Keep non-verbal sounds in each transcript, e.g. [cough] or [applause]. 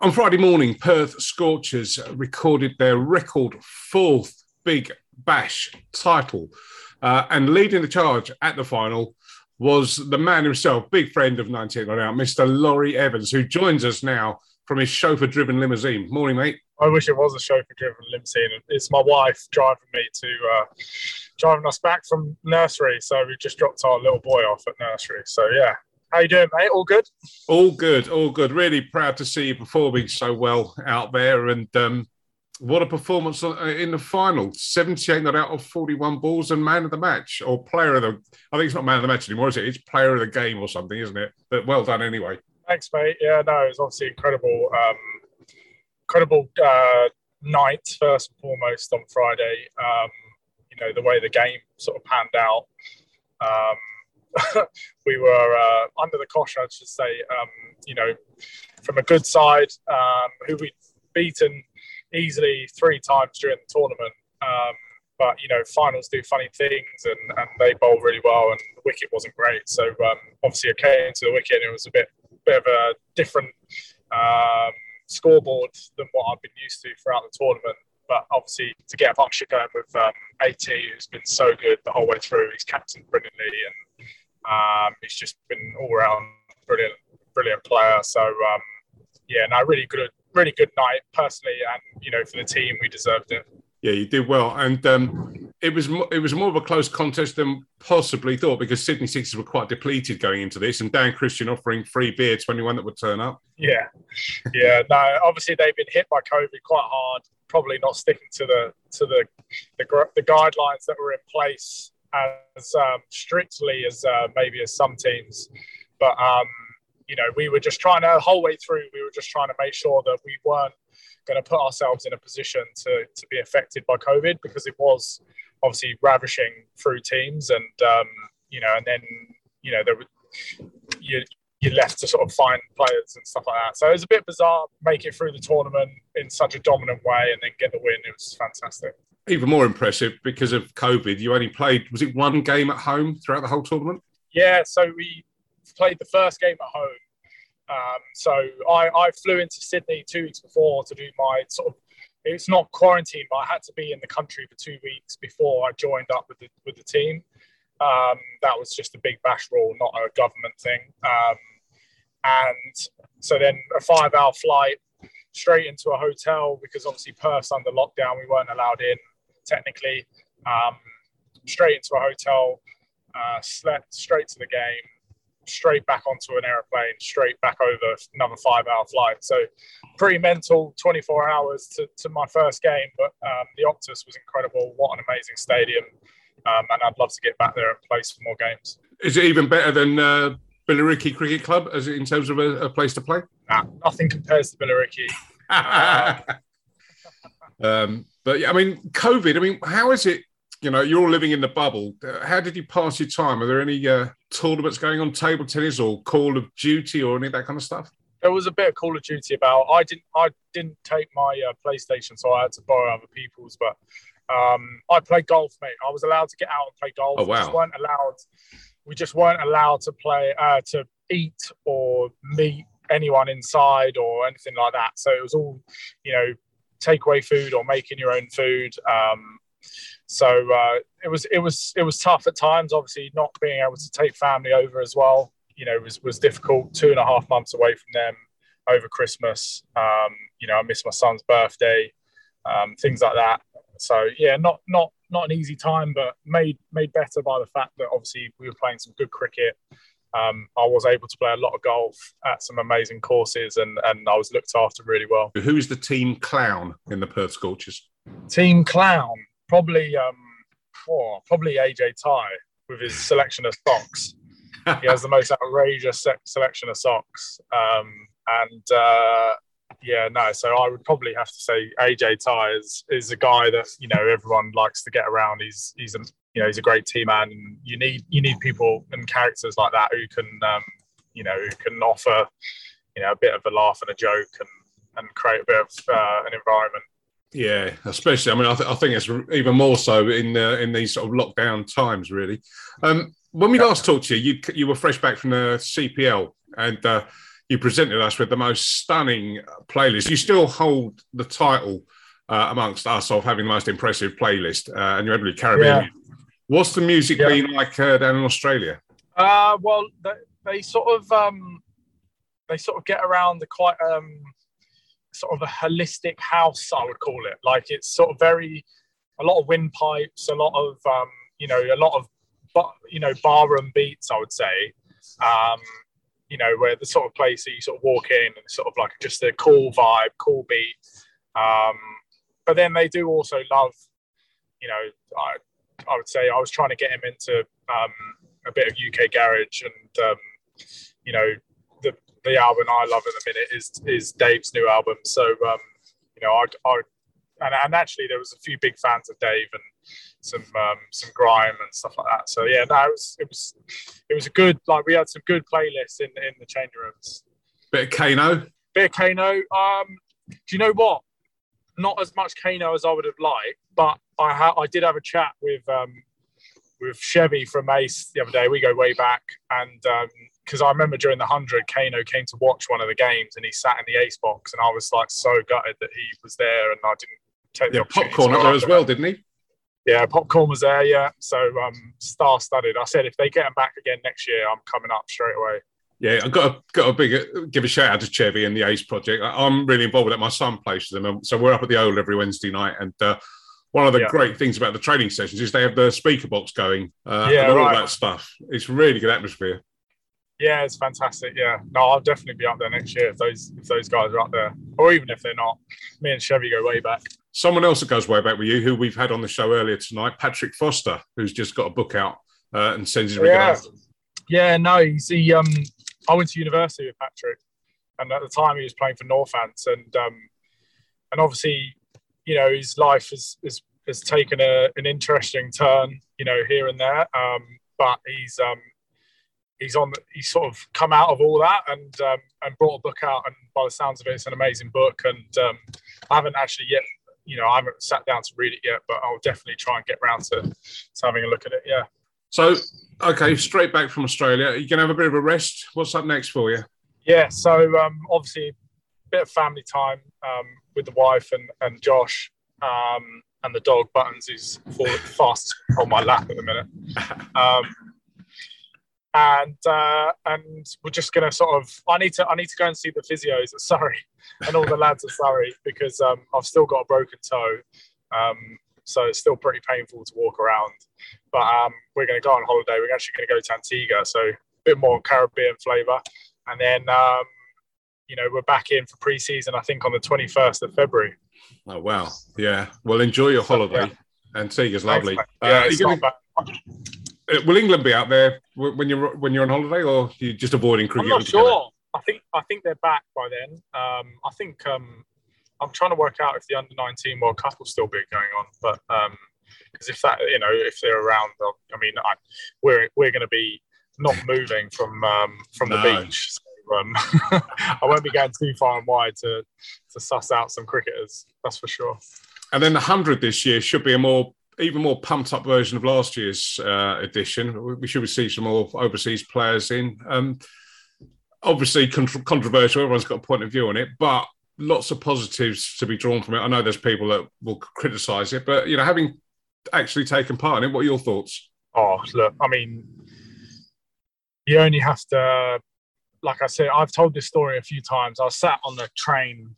On Friday morning, Perth Scorchers recorded their record fourth Big Bash title. Uh, and leading the charge at the final was the man himself, big friend of 19 on out, Mr. Laurie Evans, who joins us now from his chauffeur driven limousine. Morning, mate. I wish it was a chauffeur driven limousine. It's my wife driving me to, uh, driving us back from nursery. So we just dropped our little boy off at nursery. So yeah, how you doing, mate? All good? All good, all good. Really proud to see you performing so well out there, and um, what a performance in the final! Seventy-eight not out of forty-one balls, and man of the match or player of the. I think it's not man of the match anymore, is it? It's player of the game or something, isn't it? But well done anyway. Thanks, mate. Yeah, no, it was obviously incredible, um, incredible uh, night first and foremost on Friday. Um, you know the way the game sort of panned out. Um, [laughs] we were uh, under the cosh, I should say. Um, you know, from a good side, um, who we'd beaten easily three times during the tournament. Um, but you know, finals do funny things, and, and they bowl really well, and the wicket wasn't great. So um, obviously, I came to the wicket, and it was a bit bit of a different um, scoreboard than what I've been used to throughout the tournament but obviously to get a partnership going with um, AT, who's been so good the whole way through, he's captained brilliantly, and um, he's just been all around brilliant, brilliant player. So um, yeah, no, really good, really good night personally, and you know for the team we deserved it. Yeah, you did well, and um, it was it was more of a close contest than possibly thought because Sydney Sixers were quite depleted going into this, and Dan Christian offering free beer to anyone that would turn up. Yeah, yeah. [laughs] No, obviously they've been hit by COVID quite hard. Probably not sticking to the to the the, the guidelines that were in place as um, strictly as uh, maybe as some teams, but um, you know we were just trying to whole way through. We were just trying to make sure that we weren't going to put ourselves in a position to to be affected by COVID because it was obviously ravishing through teams, and um, you know, and then you know there were you you're left to sort of find players and stuff like that. So it was a bit bizarre, make it through the tournament in such a dominant way and then get the win. It was fantastic even more impressive because of COVID. You only played, was it one game at home throughout the whole tournament? Yeah, so we played the first game at home. Um, so I, I flew into Sydney two weeks before to do my sort of, it's not quarantine, but I had to be in the country for two weeks before I joined up with the, with the team. Um, that was just a big bash rule, not a government thing. Um, and so then a five hour flight straight into a hotel because obviously Perth's under lockdown. We weren't allowed in technically, um, straight into a hotel, uh, slept straight to the game, straight back onto an aeroplane, straight back over another five hour flight. So pretty mental 24 hours to, to my first game, but um, the Optus was incredible. What an amazing stadium. Um, and I'd love to get back there and play some more games. Is it even better than uh, Billericay Cricket Club as in terms of a, a place to play? Nah, nothing compares to Billericay. [laughs] um, but yeah, I mean, COVID. I mean, how is it? You know, you're all living in the bubble. Uh, how did you pass your time? Are there any uh, tournaments going on, table tennis or Call of Duty or any of that kind of stuff? There was a bit of Call of Duty about. I didn't. I didn't take my uh, PlayStation, so I had to borrow other people's. But um, I played golf, mate. I was allowed to get out and play golf. Oh wow! We just weren't allowed. We just weren't allowed to play uh, to eat or meet anyone inside or anything like that. So it was all, you know, takeaway food or making your own food. Um, so uh, it was it was it was tough at times. Obviously, not being able to take family over as well, you know, was was difficult. Two and a half months away from them over Christmas. Um, you know, I missed my son's birthday, um, things like that. So yeah, not not not an easy time, but made made better by the fact that obviously we were playing some good cricket. Um, I was able to play a lot of golf at some amazing courses, and and I was looked after really well. Who is the team clown in the Perth Scorchers? Team clown, probably um, oh, probably AJ Tye with his selection of socks. he has the most outrageous selection of socks, um, and uh, yeah, no. So I would probably have to say AJ Tye is is a guy that you know everyone likes to get around. He's he's a you know he's a great team man. You need you need people and characters like that who can um, you know who can offer you know a bit of a laugh and a joke and and create a bit of uh, an environment. Yeah, especially. I mean, I, th- I think it's even more so in uh, in these sort of lockdown times. Really, um, when we last talked to you, you you were fresh back from the CPL, and uh, you presented us with the most stunning playlist. You still hold the title uh, amongst us of having the most impressive playlist, uh, and you're able to Caribbean. Yeah. What's the music yeah. been like uh, down in Australia? Uh, well, they, they sort of um, they sort of get around the quite um, sort of a holistic house, I would call it. Like it's sort of very a lot of windpipes, a lot of um, you know, a lot of you know barroom beats, I would say. Um, you know, where the sort of place that you sort of walk in and sort of like just a cool vibe, cool beat. Um, but then they do also love, you know, I would say I was trying to get him into um, a bit of UK garage, and um, you know, the the album I love at the minute is is Dave's new album. So um, you know, I, I and, and actually there was a few big fans of Dave and some um, some grime and stuff like that. So yeah, no, it was it was it was a good like we had some good playlists in in the change rooms. Bit of Kano. Bit of Kano. Um, do you know what? Not as much Kano as I would have liked, but I ha- I did have a chat with um, with Chevy from Ace the other day. We go way back, and because um, I remember during the hundred, Kano came to watch one of the games, and he sat in the Ace box, and I was like so gutted that he was there, and I didn't take the popcorn up there as well, didn't he? Yeah, popcorn was there. Yeah, so um, star studded. I said if they get him back again next year, I'm coming up straight away. Yeah, I've got a, got a big give a shout out to Chevy and the Ace Project. I'm really involved with that. My son plays with them, so we're up at the Old every Wednesday night. And uh, one of the yeah. great things about the training sessions is they have the speaker box going, uh, yeah, and all right. that stuff. It's really good atmosphere. Yeah, it's fantastic. Yeah, no, I'll definitely be up there next year if those if those guys are up there, or even if they're not. Me and Chevy go way back. Someone else that goes way back with you, who we've had on the show earlier tonight, Patrick Foster, who's just got a book out uh, and sends his regards. Yeah. yeah, no, he's he. Um, I went to university with Patrick, and at the time he was playing for Northants, and um, and obviously, you know, his life has has, has taken a, an interesting turn, you know, here and there. Um, but he's um, he's on he's sort of come out of all that and um, and brought a book out. And by the sounds of it it's an amazing book. And um, I haven't actually yet you know I haven't sat down to read it yet but I'll definitely try and get around to, to having a look at it. Yeah. So okay straight back from Australia. You can have a bit of a rest? What's up next for you? Yeah so um, obviously bit of family time um, with the wife and, and Josh um, and the dog Buttons who's fast on my lap at the minute um, and uh, and we're just gonna sort of I need to I need to go and see the physios at Surrey [laughs] and all the lads at Surrey because um, I've still got a broken toe, um, so it's still pretty painful to walk around. But um, we're gonna go on holiday. We're actually gonna go to Antigua, so a bit more Caribbean flavour, and then um, you know we're back in for pre-season. I think on the twenty first of February. Oh wow, yeah. Well, enjoy your holiday. Yeah. Antigua's lovely. Thanks, uh, yeah, uh, will England be out there when you're when you're on holiday, or you just avoiding cricket? I'm not sure. I think I think they're back by then. Um, I think um, I'm trying to work out if the under 19 World Cup will still be going on, but because um, if that you know if they're around, I mean, I, we're we're going to be not moving from um, from no. the beach. So, um, [laughs] I won't be going too far and wide to to suss out some cricketers. That's for sure. And then the hundred this year should be a more even more pumped up version of last year's uh, edition. We should see some more overseas players in. Um, obviously, controversial. Everyone's got a point of view on it, but lots of positives to be drawn from it. I know there's people that will criticise it, but you know, having actually taken part in it, what are your thoughts? Oh, look, I mean, you only have to, like I said, I've told this story a few times. I sat on the train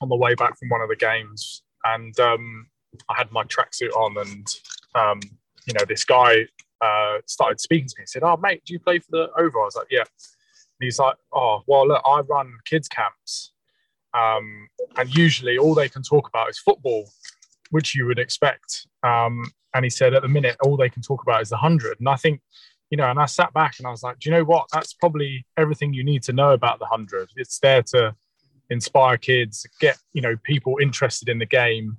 on the way back from one of the games, and um, I had my tracksuit on, and um, you know, this guy uh, started speaking to me. He said, "Oh, mate, do you play for the Over?" I was like, "Yeah." And he's like, "Oh, well, look, I run kids camps, um, and usually all they can talk about is football, which you would expect." Um, and he said, "At the minute, all they can talk about is the hundred. And I think, you know, and I sat back and I was like, "Do you know what? That's probably everything you need to know about the hundred. It's there to." inspire kids get you know people interested in the game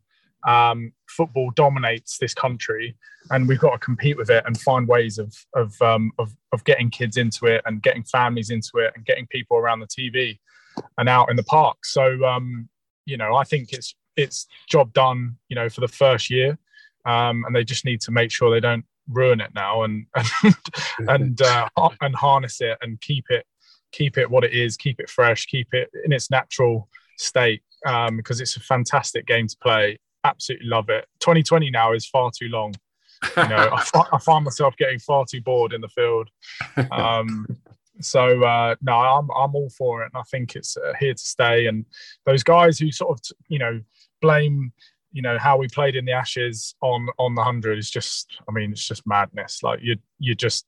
um, football dominates this country, and we've got to compete with it and find ways of of, um, of of getting kids into it and getting families into it and getting people around the TV and out in the park. So um, you know, I think it's it's job done. You know, for the first year, um, and they just need to make sure they don't ruin it now and [laughs] and and, uh, and harness it and keep it keep it what it is, keep it fresh, keep it in its natural state um, because it's a fantastic game to play. Absolutely love it. 2020 now is far too long. You know, I, [laughs] I, find myself getting far too bored in the field. Um, so uh, no, I'm I'm all for it, and I think it's uh, here to stay. And those guys who sort of you know blame you know how we played in the Ashes on on the hundred is just, I mean, it's just madness. Like you you just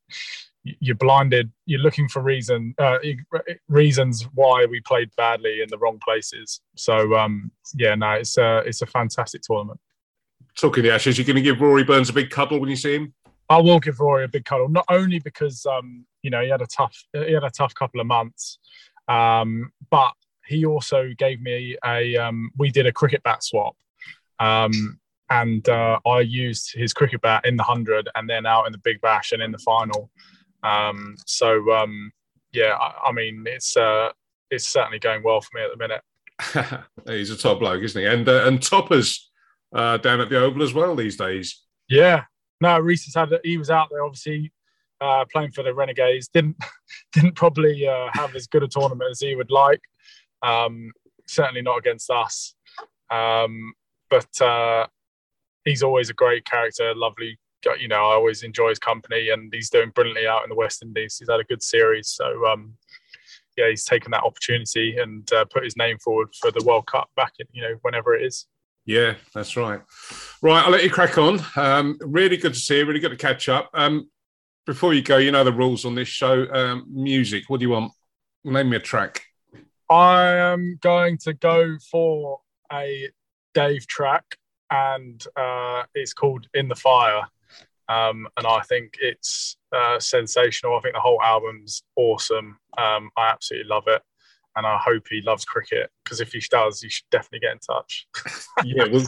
you're blinded. You're looking for reason uh, reasons why we played badly in the wrong places. So um, yeah, no, it's a it's a fantastic tournament. Talking the Ashes, you're going to give Rory Burns a big cuddle when you see him. I will give Rory a big cuddle, not only because um, you know he had a tough he had a tough couple of months, um, but he also gave me a um, we did a cricket bat swap. Um, and uh, I used his cricket bat in the hundred, and then out in the Big Bash and in the final. Um, so um, yeah, I, I, mean it's uh, it's certainly going well for me at the minute. [laughs] He's a top bloke, isn't he? And uh, and toppers uh, down at the Oval as well these days. Yeah, no, Reece has had he was out there obviously uh, playing for the Renegades. Didn't [laughs] didn't probably uh, have as good a tournament as he would like. Um, certainly not against us. Um, but uh, he's always a great character, lovely you know, I always enjoy his company, and he's doing brilliantly out in the West Indies. He's had a good series, so um, yeah, he's taken that opportunity and uh, put his name forward for the World Cup back in, you know, whenever it is. Yeah, that's right. Right, I'll let you crack on. Um, really good to see you. Really good to catch up. Um, before you go, you know the rules on this show. Um, music. What do you want? Name me a track. I am going to go for a Dave track, and uh, it's called "In the Fire." Um, and I think it's uh, sensational. I think the whole album's awesome. Um, I absolutely love it, and I hope he loves cricket because if he does, you should definitely get in touch. [laughs] yeah, we'll,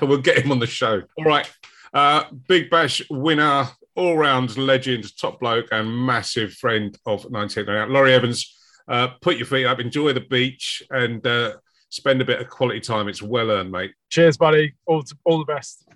[laughs] we'll get him on the show. All right, uh, Big Bash winner, all round legend, top bloke, and massive friend of 1998. Laurie Evans, uh, put your feet up, enjoy the beach, and uh, spend a bit of quality time. It's well earned, mate. Cheers, buddy. All, all the best.